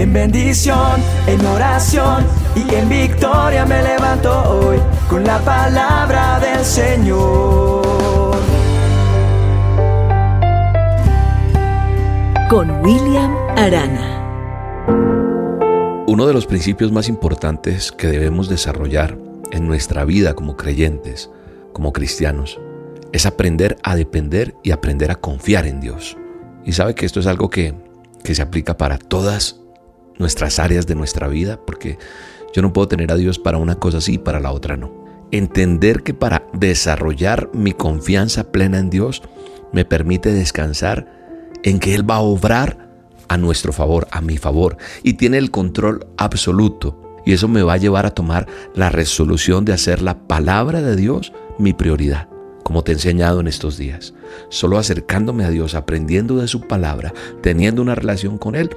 En bendición, en oración y en victoria me levanto hoy con la palabra del Señor. Con William Arana. Uno de los principios más importantes que debemos desarrollar en nuestra vida como creyentes, como cristianos, es aprender a depender y aprender a confiar en Dios. Y sabe que esto es algo que, que se aplica para todas nuestras áreas de nuestra vida, porque yo no puedo tener a Dios para una cosa sí y para la otra no. Entender que para desarrollar mi confianza plena en Dios me permite descansar en que Él va a obrar a nuestro favor, a mi favor, y tiene el control absoluto. Y eso me va a llevar a tomar la resolución de hacer la palabra de Dios mi prioridad, como te he enseñado en estos días. Solo acercándome a Dios, aprendiendo de su palabra, teniendo una relación con Él,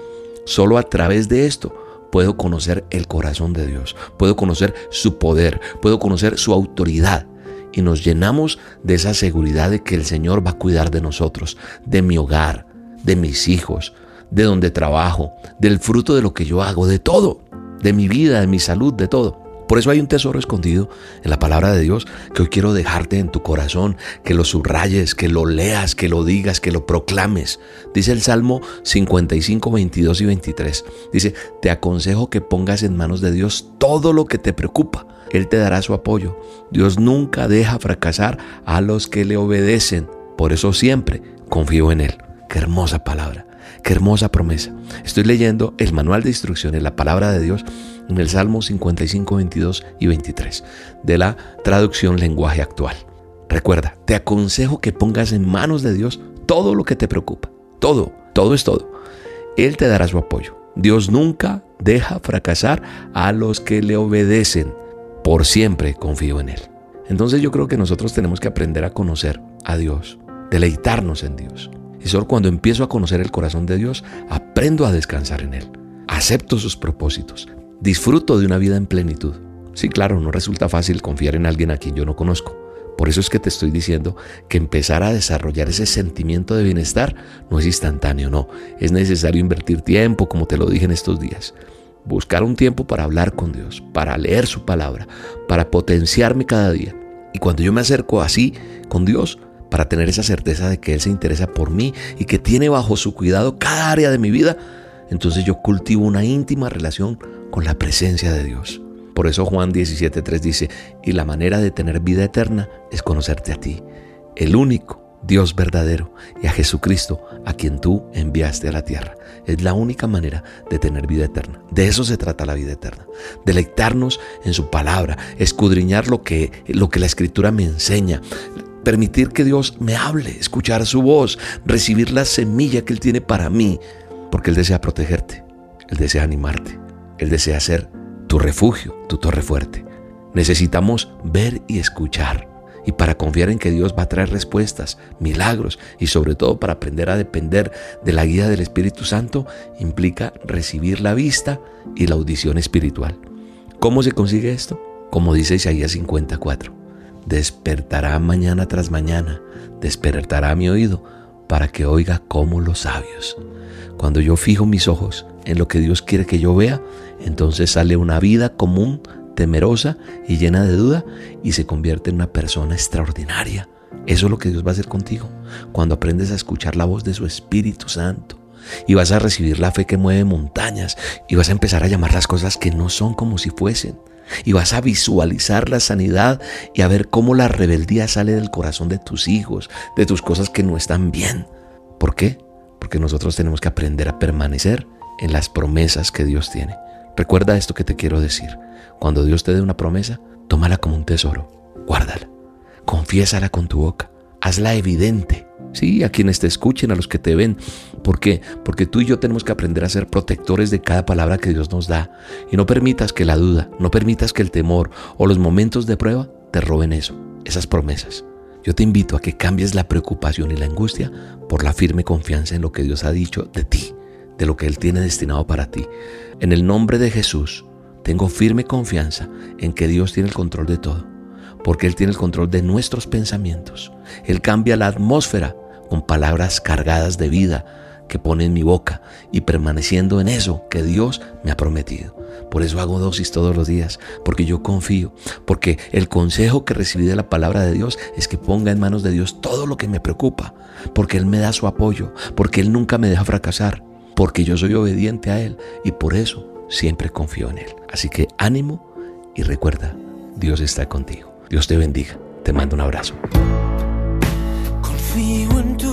solo a través de esto puedo conocer el corazón de Dios, puedo conocer su poder, puedo conocer su autoridad. Y nos llenamos de esa seguridad de que el Señor va a cuidar de nosotros, de mi hogar, de mis hijos, de donde trabajo, del fruto de lo que yo hago, de todo, de mi vida, de mi salud, de todo. Por eso hay un tesoro escondido en la palabra de Dios que hoy quiero dejarte en tu corazón, que lo subrayes, que lo leas, que lo digas, que lo proclames. Dice el Salmo 55, 22 y 23. Dice, te aconsejo que pongas en manos de Dios todo lo que te preocupa. Él te dará su apoyo. Dios nunca deja fracasar a los que le obedecen. Por eso siempre confío en Él. Qué hermosa palabra. Qué hermosa promesa. Estoy leyendo el manual de instrucciones, la palabra de Dios, en el Salmo 55, 22 y 23, de la traducción lenguaje actual. Recuerda, te aconsejo que pongas en manos de Dios todo lo que te preocupa. Todo, todo es todo. Él te dará su apoyo. Dios nunca deja fracasar a los que le obedecen. Por siempre confío en Él. Entonces yo creo que nosotros tenemos que aprender a conocer a Dios, deleitarnos en Dios. Y solo cuando empiezo a conocer el corazón de Dios, aprendo a descansar en Él. Acepto sus propósitos, disfruto de una vida en plenitud. Sí, claro, no resulta fácil confiar en alguien a quien yo no conozco. Por eso es que te estoy diciendo que empezar a desarrollar ese sentimiento de bienestar no es instantáneo, no. Es necesario invertir tiempo, como te lo dije en estos días. Buscar un tiempo para hablar con Dios, para leer su palabra, para potenciarme cada día. Y cuando yo me acerco así con Dios, para tener esa certeza de que Él se interesa por mí y que tiene bajo su cuidado cada área de mi vida, entonces yo cultivo una íntima relación con la presencia de Dios. Por eso Juan 17.3 dice, y la manera de tener vida eterna es conocerte a ti, el único Dios verdadero, y a Jesucristo, a quien tú enviaste a la tierra. Es la única manera de tener vida eterna. De eso se trata la vida eterna. Deleitarnos en su palabra, escudriñar lo que, lo que la escritura me enseña, permitir que Dios me hable, escuchar su voz, recibir la semilla que Él tiene para mí, porque Él desea protegerte, Él desea animarte, Él desea ser tu refugio, tu torre fuerte. Necesitamos ver y escuchar. Y para confiar en que Dios va a traer respuestas, milagros y sobre todo para aprender a depender de la guía del Espíritu Santo, implica recibir la vista y la audición espiritual. ¿Cómo se consigue esto? Como dice Isaías 54, despertará mañana tras mañana, despertará mi oído para que oiga como los sabios. Cuando yo fijo mis ojos en lo que Dios quiere que yo vea, entonces sale una vida común, temerosa y llena de duda y se convierte en una persona extraordinaria. Eso es lo que Dios va a hacer contigo cuando aprendes a escuchar la voz de su Espíritu Santo. Y vas a recibir la fe que mueve montañas y vas a empezar a llamar las cosas que no son como si fuesen. Y vas a visualizar la sanidad y a ver cómo la rebeldía sale del corazón de tus hijos, de tus cosas que no están bien. ¿Por qué? Porque nosotros tenemos que aprender a permanecer en las promesas que Dios tiene. Recuerda esto que te quiero decir. Cuando Dios te dé una promesa, tómala como un tesoro, guárdala, confiésala con tu boca, hazla evidente. Sí, a quienes te escuchen, a los que te ven. ¿Por qué? Porque tú y yo tenemos que aprender a ser protectores de cada palabra que Dios nos da. Y no permitas que la duda, no permitas que el temor o los momentos de prueba te roben eso, esas promesas. Yo te invito a que cambies la preocupación y la angustia por la firme confianza en lo que Dios ha dicho de ti de lo que Él tiene destinado para ti. En el nombre de Jesús, tengo firme confianza en que Dios tiene el control de todo, porque Él tiene el control de nuestros pensamientos. Él cambia la atmósfera con palabras cargadas de vida que pone en mi boca y permaneciendo en eso que Dios me ha prometido. Por eso hago dosis todos los días, porque yo confío, porque el consejo que recibí de la palabra de Dios es que ponga en manos de Dios todo lo que me preocupa, porque Él me da su apoyo, porque Él nunca me deja fracasar, porque yo soy obediente a Él y por eso siempre confío en Él. Así que ánimo y recuerda, Dios está contigo. Dios te bendiga. Te mando un abrazo. fi untuk